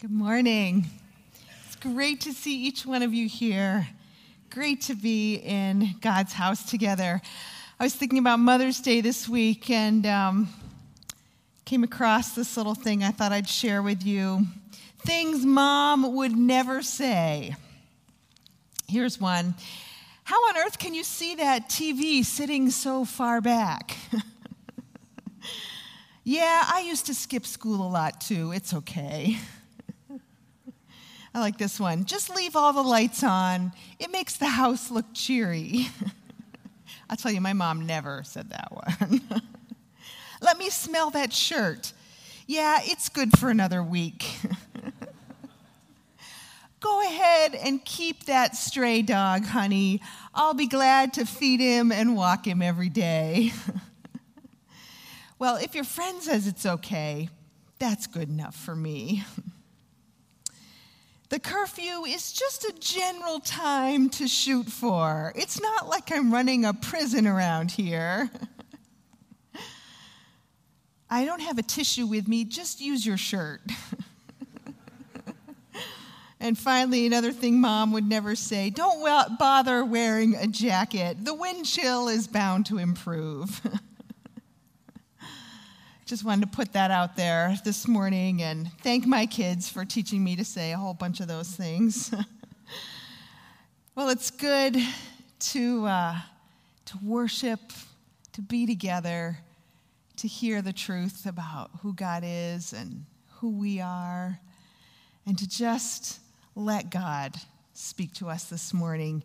Good morning. It's great to see each one of you here. Great to be in God's house together. I was thinking about Mother's Day this week and um, came across this little thing I thought I'd share with you. Things mom would never say. Here's one How on earth can you see that TV sitting so far back? yeah, I used to skip school a lot too. It's okay. I like this one. Just leave all the lights on. It makes the house look cheery. I'll tell you, my mom never said that one. Let me smell that shirt. Yeah, it's good for another week. Go ahead and keep that stray dog, honey. I'll be glad to feed him and walk him every day. well, if your friend says it's okay, that's good enough for me. The curfew is just a general time to shoot for. It's not like I'm running a prison around here. I don't have a tissue with me, just use your shirt. and finally, another thing mom would never say don't bother wearing a jacket. The wind chill is bound to improve. just wanted to put that out there this morning and thank my kids for teaching me to say a whole bunch of those things. well, it's good to, uh, to worship, to be together, to hear the truth about who God is and who we are, and to just let God speak to us this morning.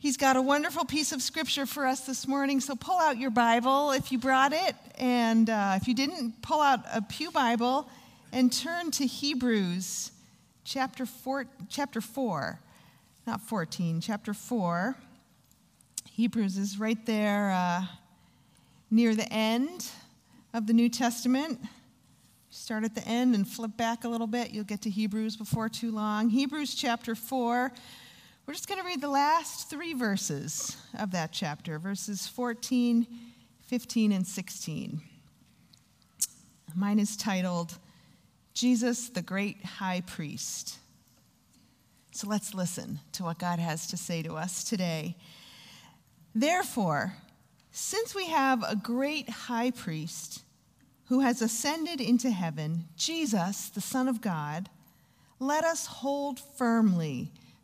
He's got a wonderful piece of scripture for us this morning, so pull out your Bible if you brought it, and uh, if you didn't, pull out a Pew Bible and turn to Hebrews chapter four, chapter 4, not 14, chapter 4. Hebrews is right there uh, near the end of the New Testament. Start at the end and flip back a little bit. You'll get to Hebrews before too long. Hebrews chapter 4 we're just going to read the last three verses of that chapter, verses 14, 15, and 16. Mine is titled, Jesus, the Great High Priest. So let's listen to what God has to say to us today. Therefore, since we have a great high priest who has ascended into heaven, Jesus, the Son of God, let us hold firmly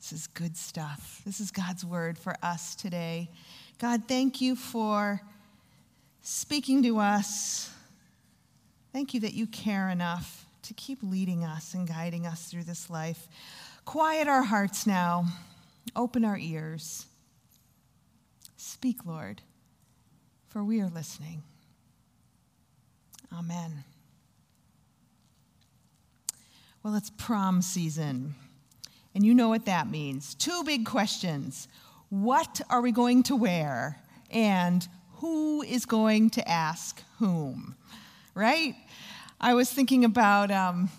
This is good stuff. This is God's word for us today. God, thank you for speaking to us. Thank you that you care enough to keep leading us and guiding us through this life. Quiet our hearts now, open our ears. Speak, Lord, for we are listening. Amen. Well, it's prom season. And you know what that means. Two big questions What are we going to wear? And who is going to ask whom? Right? I was thinking about um,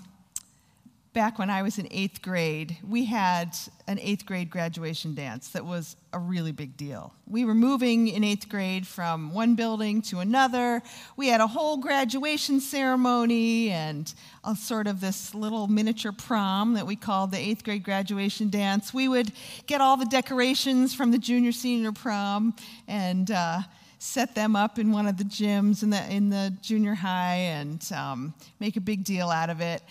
back when I was in eighth grade, we had an eighth grade graduation dance that was a really big deal. We were moving in eighth grade from one building to another. We had a whole graduation ceremony and a sort of this little miniature prom that we called the eighth grade graduation dance. We would get all the decorations from the junior senior prom and uh, set them up in one of the gyms in the, in the junior high and um, make a big deal out of it.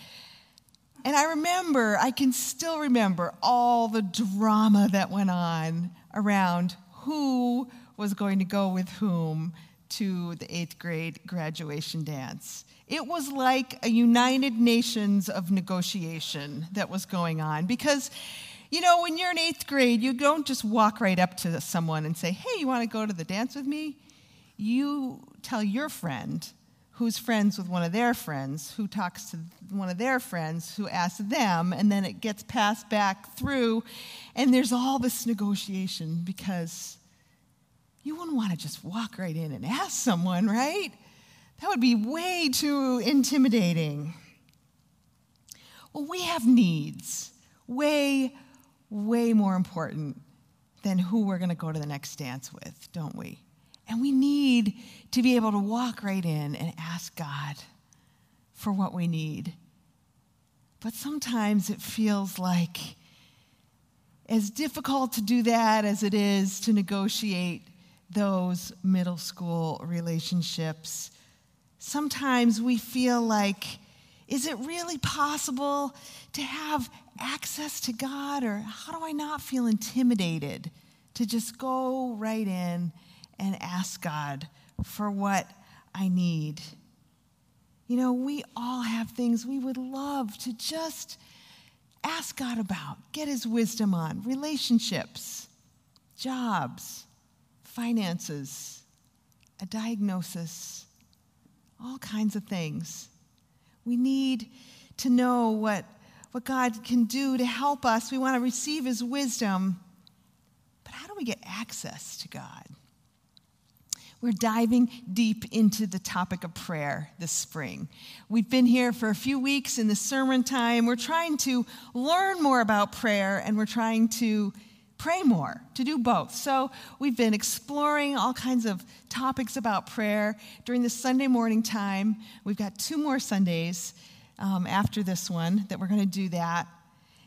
And I remember, I can still remember all the drama that went on around who was going to go with whom to the eighth grade graduation dance. It was like a United Nations of negotiation that was going on because, you know, when you're in eighth grade, you don't just walk right up to someone and say, hey, you want to go to the dance with me? You tell your friend who's friends with one of their friends, who talks to one of their friends, who asks them, and then it gets passed back through. And there's all this negotiation because you wouldn't want to just walk right in and ask someone, right? That would be way too intimidating. Well, we have needs, way, way more important than who we're going to go to the next dance with, don't we? And we need to be able to walk right in and ask God for what we need. But sometimes it feels like, as difficult to do that as it is to negotiate those middle school relationships, sometimes we feel like, is it really possible to have access to God? Or how do I not feel intimidated to just go right in and ask God for what I need? You know, we all have things we would love to just ask God about, get His wisdom on relationships, jobs, finances, a diagnosis, all kinds of things. We need to know what, what God can do to help us. We want to receive His wisdom. But how do we get access to God? We're diving deep into the topic of prayer this spring. We've been here for a few weeks in the sermon time. We're trying to learn more about prayer and we're trying to pray more, to do both. So we've been exploring all kinds of topics about prayer during the Sunday morning time. We've got two more Sundays um, after this one that we're going to do that.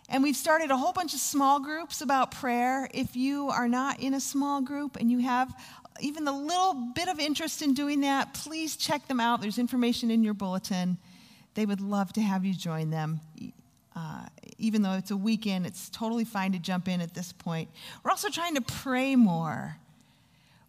And we've started a whole bunch of small groups about prayer. If you are not in a small group and you have even the little bit of interest in doing that, please check them out. There's information in your bulletin. They would love to have you join them. Uh, even though it's a weekend, it's totally fine to jump in at this point. We're also trying to pray more.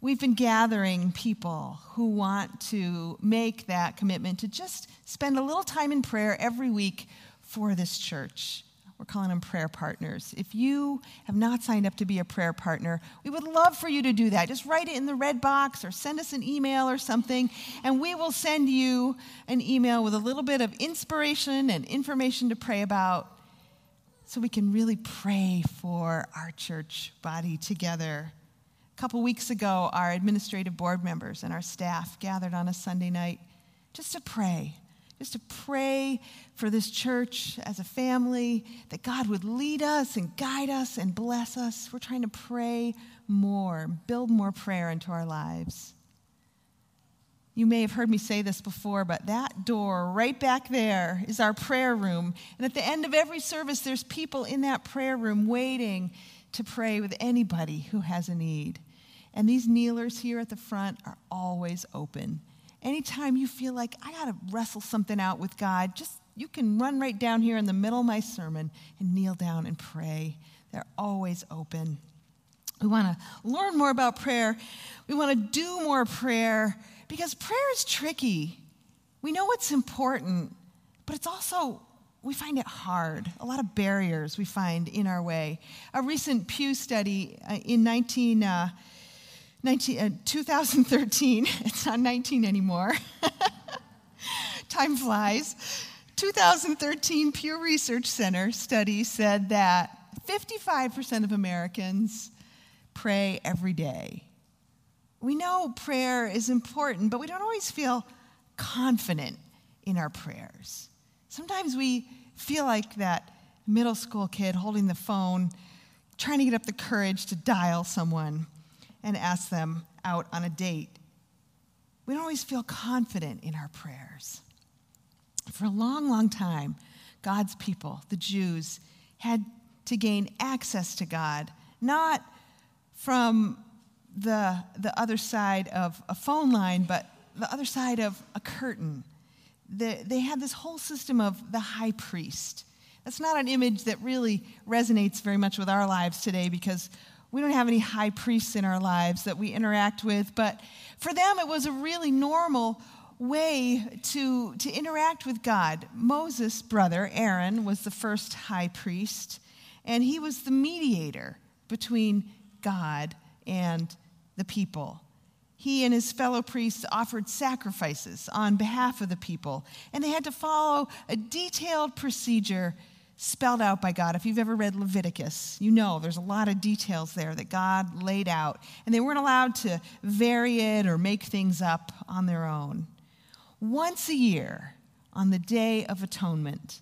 We've been gathering people who want to make that commitment to just spend a little time in prayer every week for this church. We're calling them prayer partners. If you have not signed up to be a prayer partner, we would love for you to do that. Just write it in the red box or send us an email or something, and we will send you an email with a little bit of inspiration and information to pray about so we can really pray for our church body together. A couple weeks ago, our administrative board members and our staff gathered on a Sunday night just to pray just to pray for this church as a family, that God would lead us and guide us and bless us. We're trying to pray more, build more prayer into our lives. You may have heard me say this before, but that door right back there is our prayer room. And at the end of every service, there's people in that prayer room waiting to pray with anybody who has a need. And these kneelers here at the front are always open anytime you feel like I got to wrestle something out with God, just you can run right down here in the middle of my sermon and kneel down and pray. They're always open. We want to learn more about prayer. We want to do more prayer because prayer is tricky. We know it's important, but it's also, we find it hard. A lot of barriers we find in our way. A recent Pew study uh, in 19. Uh, 19, uh, 2013, it's not 19 anymore. Time flies. 2013 Pew Research Center study said that 55% of Americans pray every day. We know prayer is important, but we don't always feel confident in our prayers. Sometimes we feel like that middle school kid holding the phone, trying to get up the courage to dial someone and ask them out on a date. We don't always feel confident in our prayers. For a long, long time, God's people, the Jews, had to gain access to God, not from the, the other side of a phone line, but the other side of a curtain. The, they had this whole system of the high priest. That's not an image that really resonates very much with our lives today because we don't have any high priests in our lives that we interact with, but for them it was a really normal way to, to interact with God. Moses' brother, Aaron, was the first high priest, and he was the mediator between God and the people. he and his fellow priests offered sacrifices on behalf of the people, and they had to follow a detailed procedure spelled out by God. If you've ever read Leviticus, you know there's a lot of details there that God laid out, and they weren't allowed to vary it or make things up on their own. Once a year, on the Day of Atonement,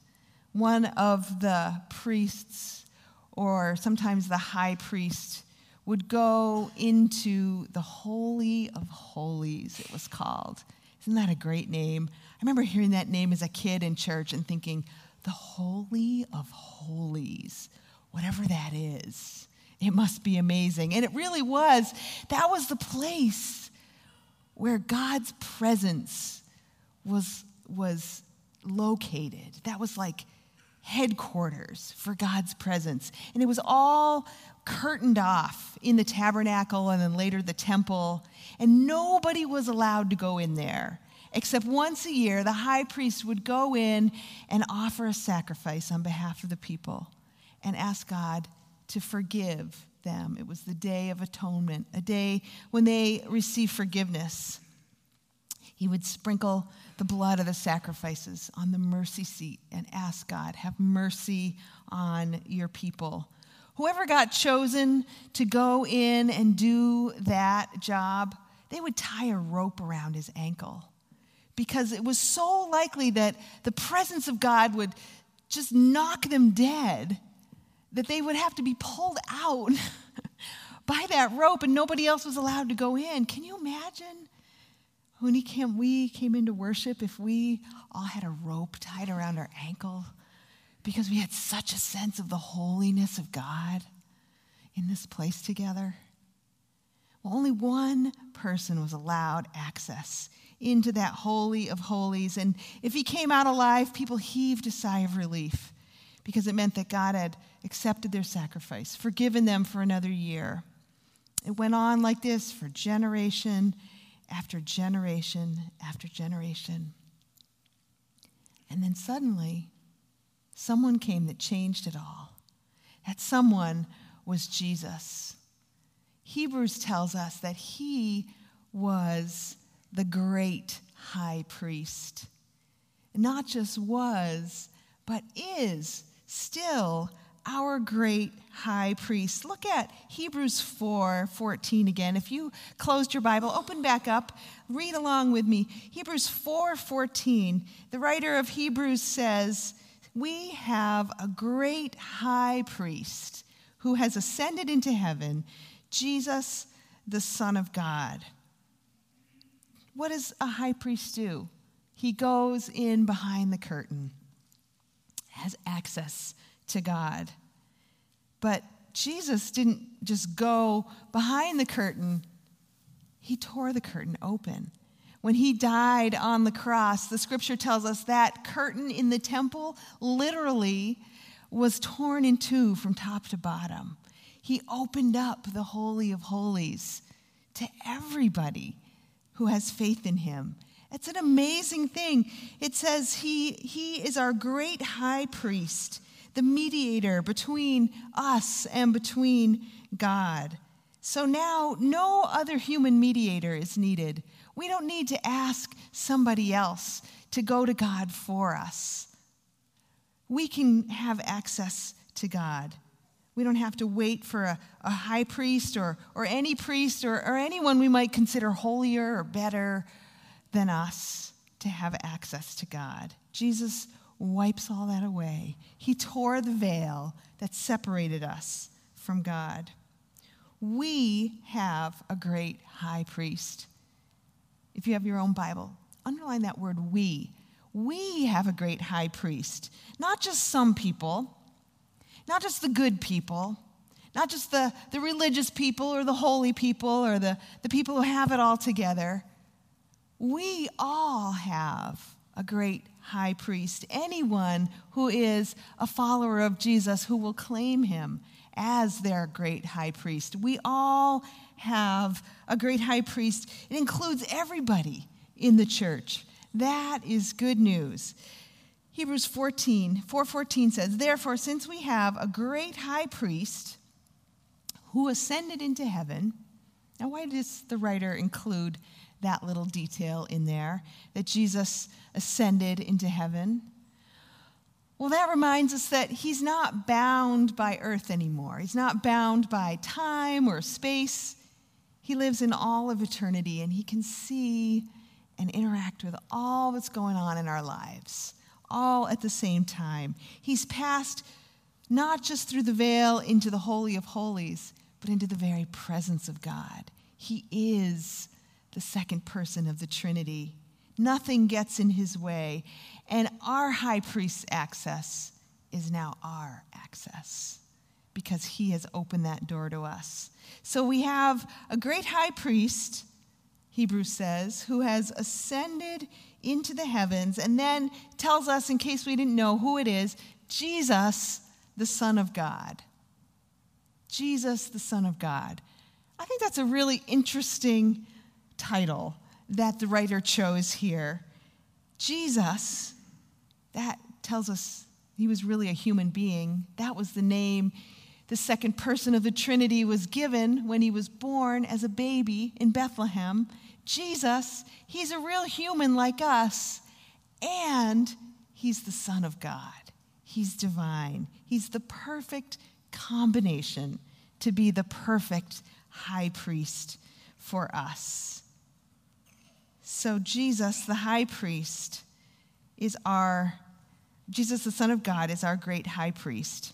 one of the priests, or sometimes the high priest, would go into the Holy of Holies, it was called. Isn't that a great name? I remember hearing that name as a kid in church and thinking, the Holy of Holies, whatever that is. It must be amazing. And it really was. That was the place where God's presence was, was located. That was like headquarters for God's presence. And it was all curtained off in the tabernacle and then later the temple. And nobody was allowed to go in there. Except once a year, the high priest would go in and offer a sacrifice on behalf of the people and ask God to forgive them. It was the day of atonement, a day when they receive forgiveness. He would sprinkle the blood of the sacrifices on the mercy seat and ask God, have mercy on your people. Whoever got chosen to go in and do that job, they would tie a rope around his ankle because it was so likely that the presence of God would just knock them dead that they would have to be pulled out by that rope and nobody else was allowed to go in. Can you imagine? When he came, we came into worship, if we all had a rope tied around our ankle because we had such a sense of the holiness of God in this place together. Well, only one person was allowed access into that Holy of Holies. And if he came out alive, people heaved a sigh of relief because it meant that God had accepted their sacrifice, forgiven them for another year. It went on like this for generation after generation after generation. And then suddenly, someone came that changed it all. That someone was Jesus. Hebrews tells us that he was the great high priest. Not just was, but is still our great high priest. Look at Hebrews 4 14 again. If you closed your Bible, open back up, read along with me. Hebrews 4 14. The writer of Hebrews says, We have a great high priest who has ascended into heaven, Jesus, the Son of God. What does a high priest do? He goes in behind the curtain, has access to God. But Jesus didn't just go behind the curtain, he tore the curtain open. When he died on the cross, the scripture tells us that curtain in the temple literally was torn in two from top to bottom. He opened up the Holy of Holies to everybody who has faith in him. It's an amazing thing. It says he, he is our great high priest the mediator between us and between God. So now no other human mediator is needed. We don't need to ask somebody else to go to God for us. We can have access to God. We don't have to wait for a, a high priest or, or any priest or, or anyone we might consider holier or better than us to have access to God. Jesus wipes all that away. He tore the veil that separated us from God. We have a great high priest. If you have your own Bible, underline that word we. We have a great high priest. Not just some people, not just the good people, not just the, the religious people or the holy people or the, the people who have it all together. We all have a great high priest, anyone who is a follower of Jesus who will claim him as their great high priest. We all have a great high priest. It includes everybody in the church. That is good news. Hebrews 14, 414 says, Therefore, since we have a great high priest who ascended into heaven, Now, why does the writer include that little detail in there that Jesus ascended into heaven? Well, that reminds us that he's not bound by earth anymore. He's not bound by time or space. He lives in all of eternity and he can see and interact with all that's going on in our lives, all at the same time. He's passed not just through the veil into the Holy of Holies, but into the very presence of God. He is the second person of the Trinity. Nothing gets in his way. And our high priest's access is now our access because he has opened that door to us. So we have a great high priest, Hebrews says, who has ascended into the heavens and then tells us, in case we didn't know who it is, Jesus, the Son of God. Jesus, the Son of God. I think that's a really interesting title that the writer chose here. Jesus, that tells us he was really a human being. That was the name the second person of the Trinity was given when he was born as a baby in Bethlehem. Jesus, he's a real human like us, and he's the Son of God. He's divine. He's the perfect combination to be the perfect high priest for us. So, Jesus, the high priest, is our, Jesus, the Son of God, is our great high priest.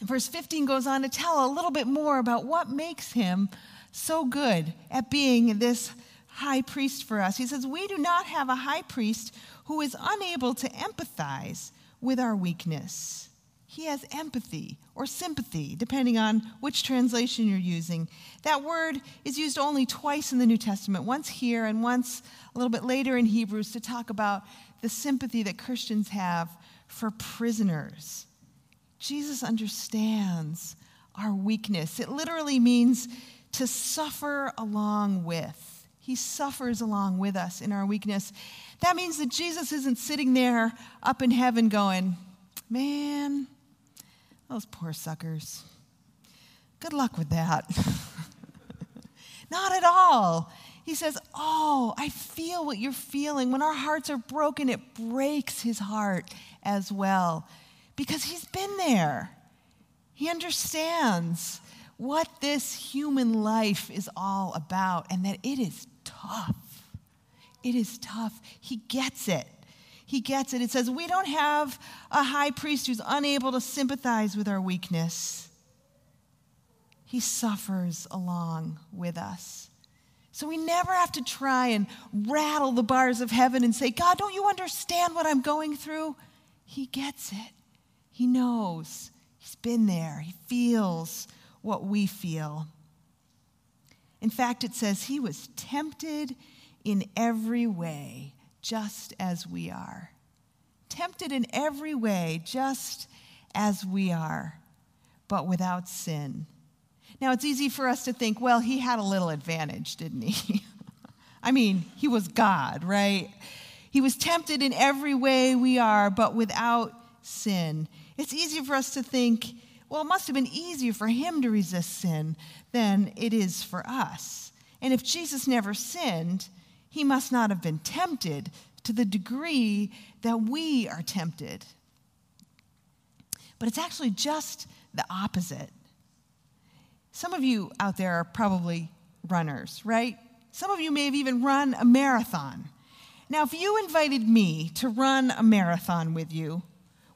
And verse 15 goes on to tell a little bit more about what makes him so good at being this high priest for us. He says, We do not have a high priest who is unable to empathize with our weakness he has empathy or sympathy, depending on which translation you're using. That word is used only twice in the New Testament, once here and once a little bit later in Hebrews to talk about the sympathy that Christians have for prisoners. Jesus understands our weakness. It literally means to suffer along with. He suffers along with us in our weakness. That means that Jesus isn't sitting there up in heaven going, Man, those poor suckers. Good luck with that. Not at all. He says, Oh, I feel what you're feeling. When our hearts are broken, it breaks his heart as well because he's been there. He understands what this human life is all about and that it is tough. It is tough. He gets it he gets it. It says, We don't have a high priest who's unable to sympathize with our weakness. He suffers along with us. So we never have to try and rattle the bars of heaven and say, God, don't you understand what I'm going through? He gets it. He knows. He's been there. He feels what we feel. In fact, it says he was tempted in every way just as we are. Tempted in every way, just as we are, but without sin. Now, it's easy for us to think, well, he had a little advantage, didn't he? I mean, he was God, right? He was tempted in every way we are, but without sin. It's easy for us to think, well, it must have been easier for him to resist sin than it is for us. And if Jesus never sinned, he must not have been tempted to the degree that we are tempted. But it's actually just the opposite. Some of you out there are probably runners, right? Some of you may have even run a marathon. Now, if you invited me to run a marathon with you,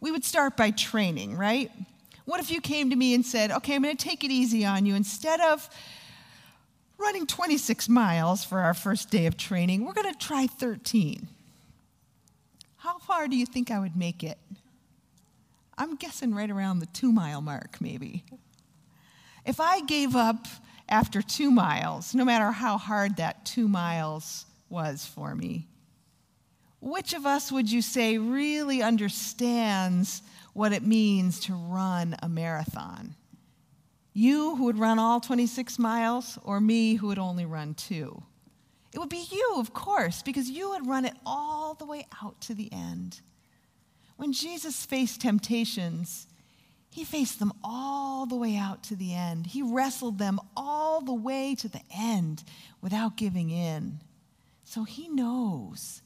we would start by training, right? What if you came to me and said, okay, I'm going to take it easy on you. Instead of running 26 miles for our first day of training. We're going to try 13. How far do you think I would make it? I'm guessing right around the two mile mark, maybe. If I gave up after two miles, no matter how hard that two miles was for me, which of us would you say really understands what it means to run a marathon? You who would run all 26 miles, or me who would only run two? It would be you, of course, because you would run it all the way out to the end. When Jesus faced temptations, he faced them all the way out to the end. He wrestled them all the way to the end without giving in. So he knows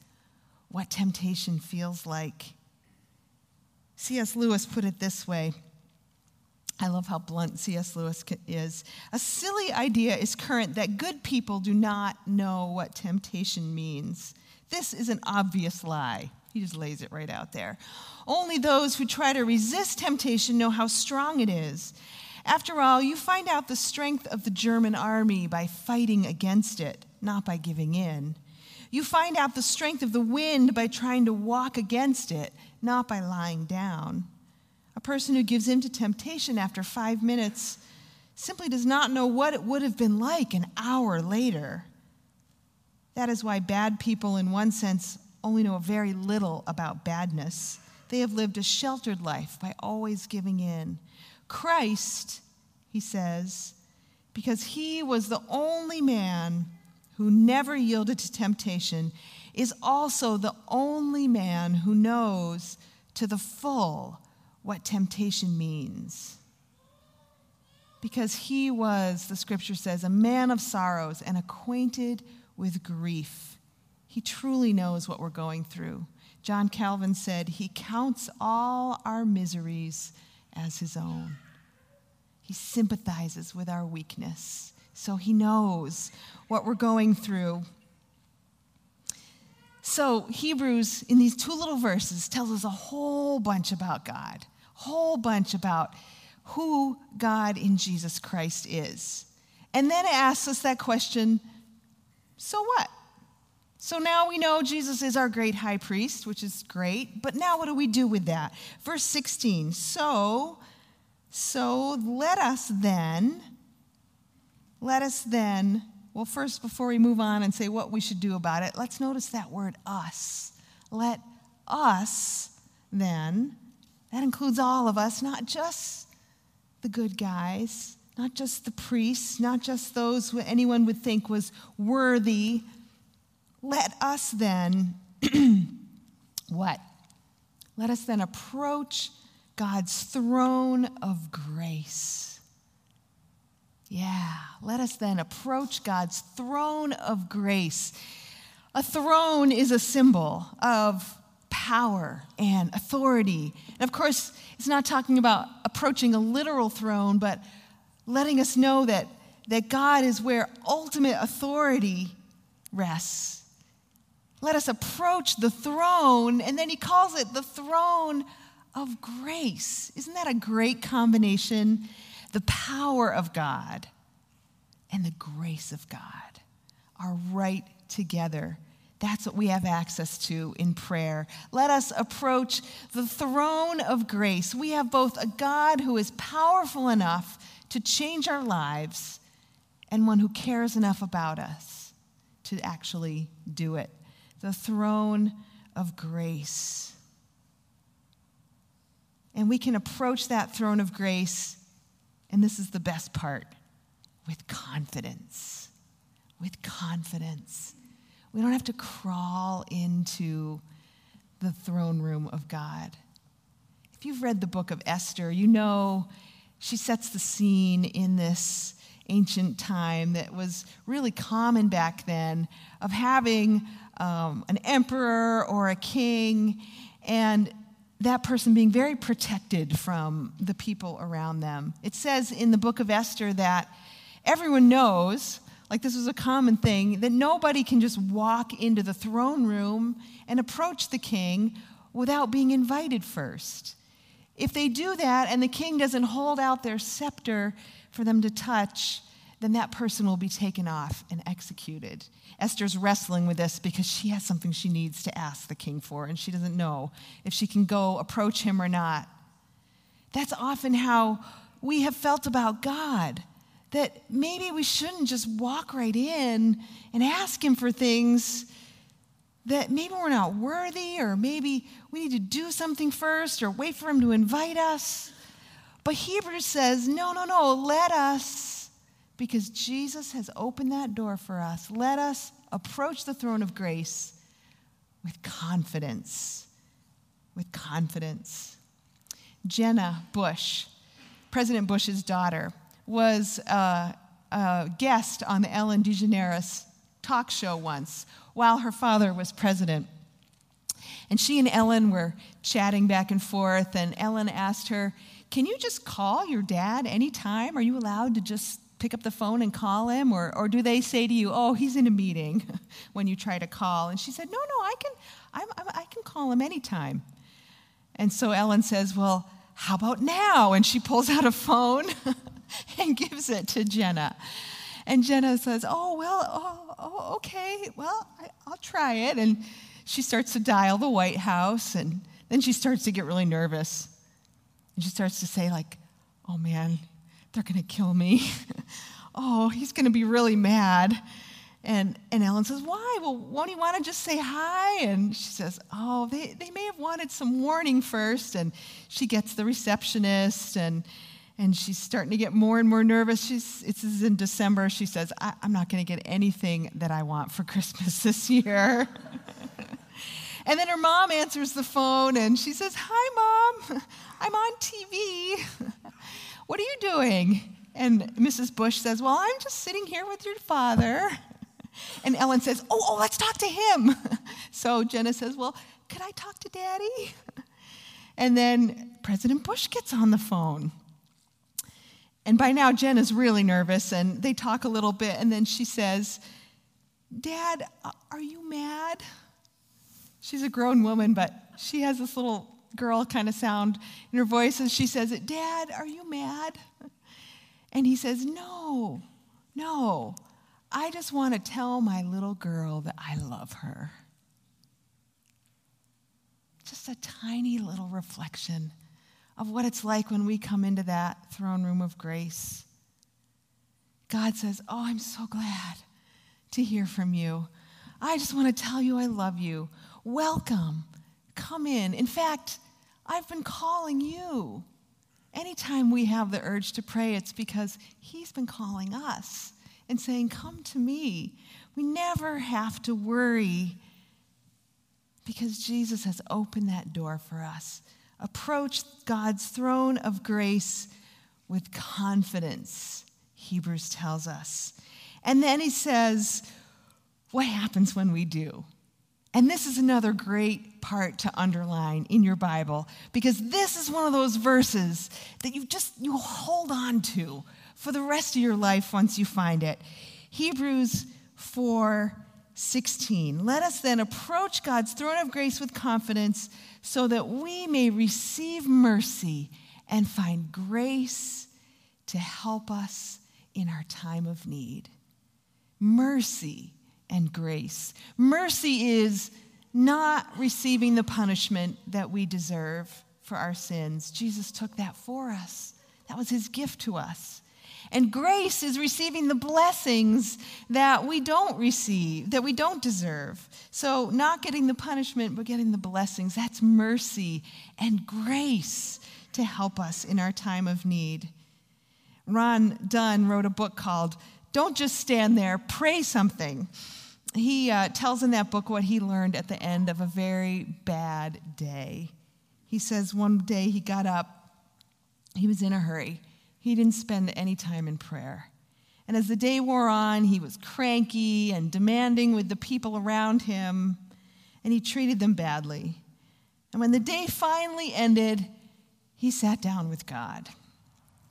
what temptation feels like. C.S. Lewis put it this way. I love how blunt C.S. Lewis is. A silly idea is current that good people do not know what temptation means. This is an obvious lie. He just lays it right out there. Only those who try to resist temptation know how strong it is. After all, you find out the strength of the German army by fighting against it, not by giving in. You find out the strength of the wind by trying to walk against it, not by lying down. A person who gives in to temptation after five minutes simply does not know what it would have been like an hour later. That is why bad people, in one sense, only know very little about badness. They have lived a sheltered life by always giving in. Christ, he says, because he was the only man who never yielded to temptation, is also the only man who knows to the full what temptation means. Because he was, the scripture says, a man of sorrows and acquainted with grief. He truly knows what we're going through. John Calvin said, He counts all our miseries as His own. He sympathizes with our weakness, so He knows what we're going through. So, Hebrews, in these two little verses, tells us a whole bunch about God, whole bunch about who God in Jesus Christ is. And then it asks us that question so what? So now we know Jesus is our great high priest, which is great, but now what do we do with that? Verse 16. So, so let us then, let us then, well, first, before we move on and say what we should do about it, let's notice that word us. Let us then, that includes all of us, not just the good guys, not just the priests, not just those who anyone would think was worthy let us then, what? Let us then approach God's throne of grace. Yeah, let us then approach God's throne of grace. A throne is a symbol of power and authority. And of course, it's not talking about approaching a literal throne, but letting us know that, that God is where ultimate authority rests. Let us approach the throne, and then he calls it the throne of grace. Isn't that a great combination? The power of God and the grace of God are right together. That's what we have access to in prayer. Let us approach the throne of grace. We have both a God who is powerful enough to change our lives and one who cares enough about us to actually do it the throne of grace. And we can approach that throne of grace, and this is the best part, with confidence. With confidence. We don't have to crawl into the throne room of God. If you've read the book of Esther, you know she sets the scene in this ancient time that was really common back then of having um, an emperor or a king, and that person being very protected from the people around them. It says in the book of Esther that everyone knows, like this was a common thing, that nobody can just walk into the throne room and approach the king without being invited first. If they do that and the king doesn't hold out their scepter for them to touch, then that person will be taken off and executed. Esther's wrestling with this because she has something she needs to ask the king for, and she doesn't know if she can go approach him or not. That's often how we have felt about God. That maybe we shouldn't just walk right in and ask him for things that maybe we're not worthy, or maybe we need to do something first, or wait for him to invite us. But Hebrews says, no, no, no, let us because Jesus has opened that door for us. Let us approach the throne of grace with confidence. With confidence. Jenna Bush President Bush's daughter, was a, a guest on the Ellen DeGeneres talk show once while her father was president. And she and Ellen were chatting back and forth, and Ellen asked her, Can you just call your dad anytime? Are you allowed to just pick up the phone and call him? Or, or do they say to you, Oh, he's in a meeting when you try to call? And she said, No, no, I can, I'm, I'm, I can call him anytime. And so Ellen says, Well, how about now? And she pulls out a phone and gives it to Jenna. And Jenna says, Oh, well, oh, oh okay, well, I, I'll try it. And she starts to dial the White House, and then she starts to get really nervous. And she starts to say, like, oh man, they're going to kill me. oh, he's going to be really mad. And, and Ellen says, Why? Well, won't he want to just say hi? And she says, Oh, they, they may have wanted some warning first. And she gets the receptionist, and, and she's starting to get more and more nervous. She's, it's in December. She says, I, I'm not going to get anything that I want for Christmas this year. and then her mom answers the phone, and she says, Hi, Mom. I'm on TV. What are you doing? And Mrs. Bush says, Well, I'm just sitting here with your father. And Ellen says, Oh, oh, let's talk to him. So Jenna says, Well, could I talk to daddy? And then President Bush gets on the phone. And by now, Jen is really nervous, and they talk a little bit, and then she says, Dad, are you mad? She's a grown woman, but she has this little girl kind of sound in her voice, and she says, it, Dad, are you mad? And he says, No, no. I just want to tell my little girl that I love her. Just a tiny little reflection of what it's like when we come into that throne room of grace. God says, Oh, I'm so glad to hear from you. I just want to tell you I love you. Welcome. Come in. In fact, I've been calling you. Anytime we have the urge to pray, it's because He's been calling us and saying, Come to me. We never have to worry because Jesus has opened that door for us. Approach God's throne of grace with confidence, Hebrews tells us. And then he says, What happens when we do? And this is another great part to underline in your Bible because this is one of those verses that you just you hold on to for the rest of your life once you find it. Hebrews 4 16. Let us then approach God's throne of grace with confidence so that we may receive mercy and find grace to help us in our time of need. Mercy and grace. Mercy is not receiving the punishment that we deserve for our sins. Jesus took that for us, that was his gift to us. And grace is receiving the blessings that we don't receive, that we don't deserve. So, not getting the punishment, but getting the blessings. That's mercy and grace to help us in our time of need. Ron Dunn wrote a book called Don't Just Stand There, Pray Something. He uh, tells in that book what he learned at the end of a very bad day. He says one day he got up, he was in a hurry he didn't spend any time in prayer. And as the day wore on, he was cranky and demanding with the people around him, and he treated them badly. And when the day finally ended, he sat down with God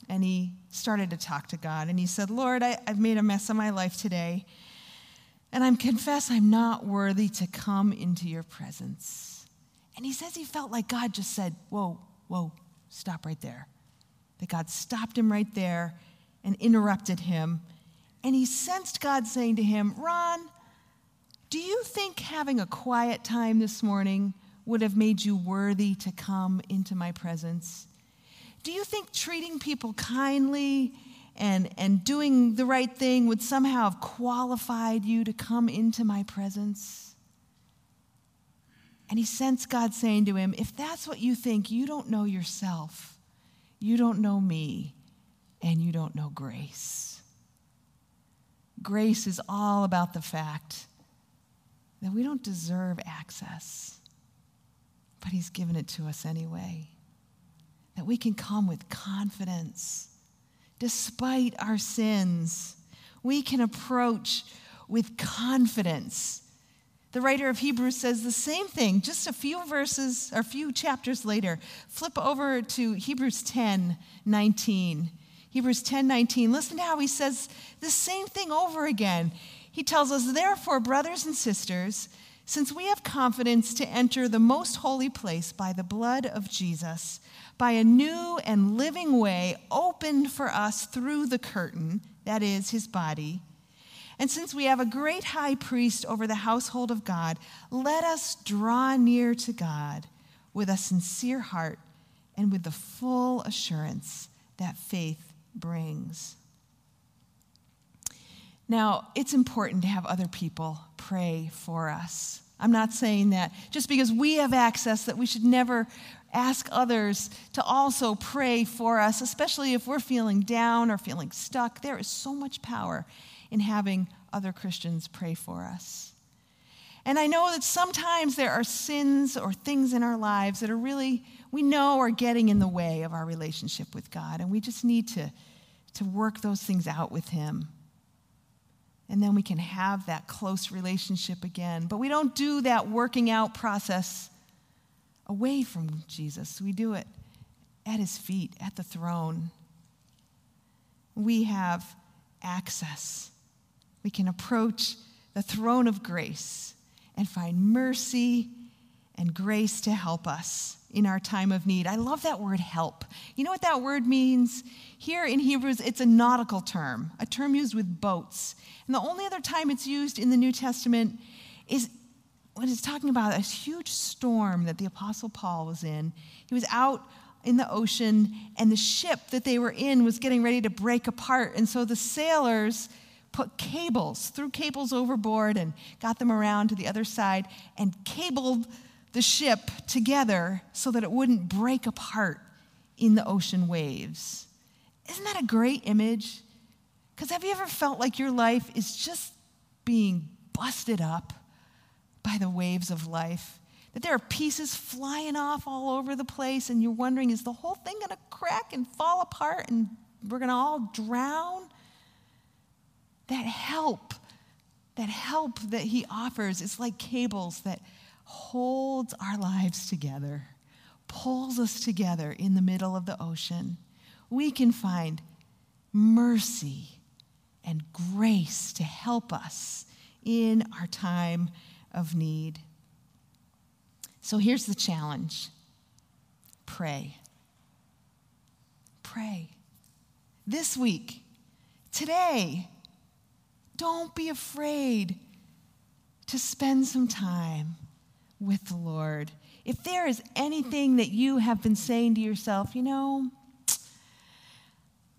and he started to talk to God. And he said, Lord, I, have made a mess of my life today, and I confess I'm not worthy to come into your presence. And he says he felt like God just said, Whoa, whoa, stop right there that God stopped him right there and interrupted him. And he sensed God saying to him, Ron, do you think having a quiet time this morning would have made you worthy to come into my presence? Do you think treating people kindly and, and doing the right thing would somehow have qualified you to come into my presence? And he sensed God saying to him, If that's what you think, you don't know yourself. You don't know me, and you don't know grace. Grace is all about the fact that we don't deserve access, but He's given it to us anyway. That we can come with confidence. Despite our sins, we can approach with confidence. The writer of Hebrews says the same thing just a few verses or a few chapters later. Flip over to Hebrews 10 19. Hebrews 10 19. Listen to how he says the same thing over again. He tells us, Therefore, brothers and sisters, since we have confidence to enter the most holy place by the blood of Jesus, by a new and living way opened for us through the curtain, that is, his body. And since we have a great high priest over the household of God, let us draw near to God with a sincere heart and with the full assurance that faith brings. Now, it's important to have other people pray for us. I'm not saying that just because we have access that we should never ask others to also pray for us, especially if we're feeling down or feeling stuck. There is so much power in having other Christians pray for us. And I know that sometimes there are sins or things in our lives that are really, we know, are getting in the way of our relationship with God. And we just need to, to work those things out with Him. And then we can have that close relationship again. But we don't do that working out process away from Jesus. We do it at his feet, at the throne. We have access. We can approach the throne of grace and find mercy and grace to help us in our time of need. I love that word help. You know what that word means? Here in Hebrews, it's a nautical term, a term used with boats. And the only other time it's used in the New Testament is when it's talking about a huge storm that the Apostle Paul was in. He was out in the ocean, and the ship that they were in was getting ready to break apart. And so the sailors put cables, threw cables overboard, and got them around to the other side and cabled the ship together so that it wouldn't break apart in the ocean waves. Isn't that a great image? Because have you ever felt like your life is just being busted up by the waves of life? That there are pieces flying off all over the place, and you're wondering, is the whole thing going to crack and fall apart and we're going to all drown? That help, that help that he offers is like cables that holds our lives together, pulls us together in the middle of the ocean. We can find mercy and grace to help us in our time of need. So here's the challenge pray. Pray. This week, today, don't be afraid to spend some time with the Lord. If there is anything that you have been saying to yourself, you know,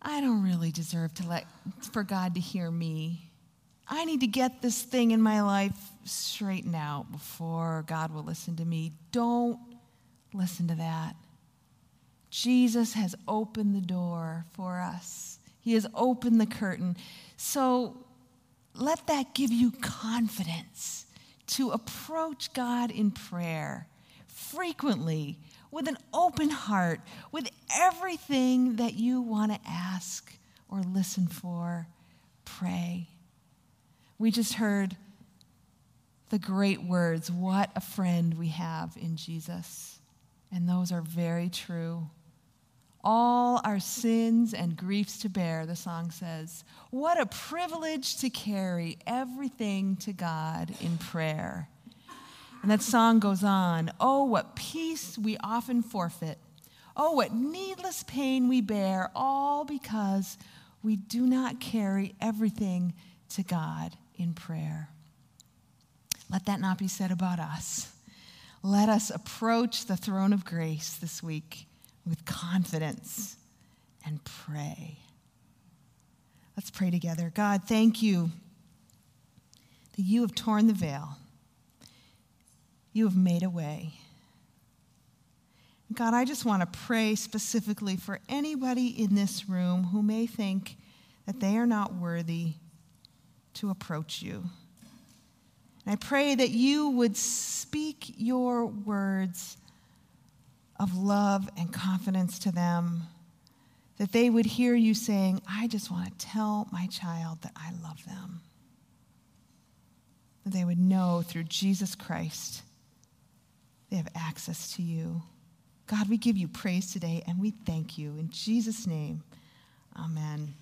I don't really deserve to let for God to hear me. I need to get this thing in my life straightened out before God will listen to me. Don't listen to that. Jesus has opened the door for us. He has opened the curtain. So let that give you confidence to approach God in prayer frequently with an open heart, with everything that you want to ask or listen for. Pray. We just heard the great words, What a friend we have in Jesus. And those are very true. All our sins and griefs to bear, the song says. What a privilege to carry everything to God in prayer. And that song goes on Oh, what peace we often forfeit. Oh, what needless pain we bear, all because we do not carry everything to God in prayer. Let that not be said about us. Let us approach the throne of grace this week with confidence and pray. Let's pray together. God, thank you that you have torn the veil, you have made a way. God, I just want to pray specifically for anybody in this room who may think that they are not worthy to approach you. And I pray that you would speak your words of love and confidence to them, that they would hear you saying, I just want to tell my child that I love them. That they would know through Jesus Christ they have access to you. God, we give you praise today and we thank you. In Jesus' name, amen.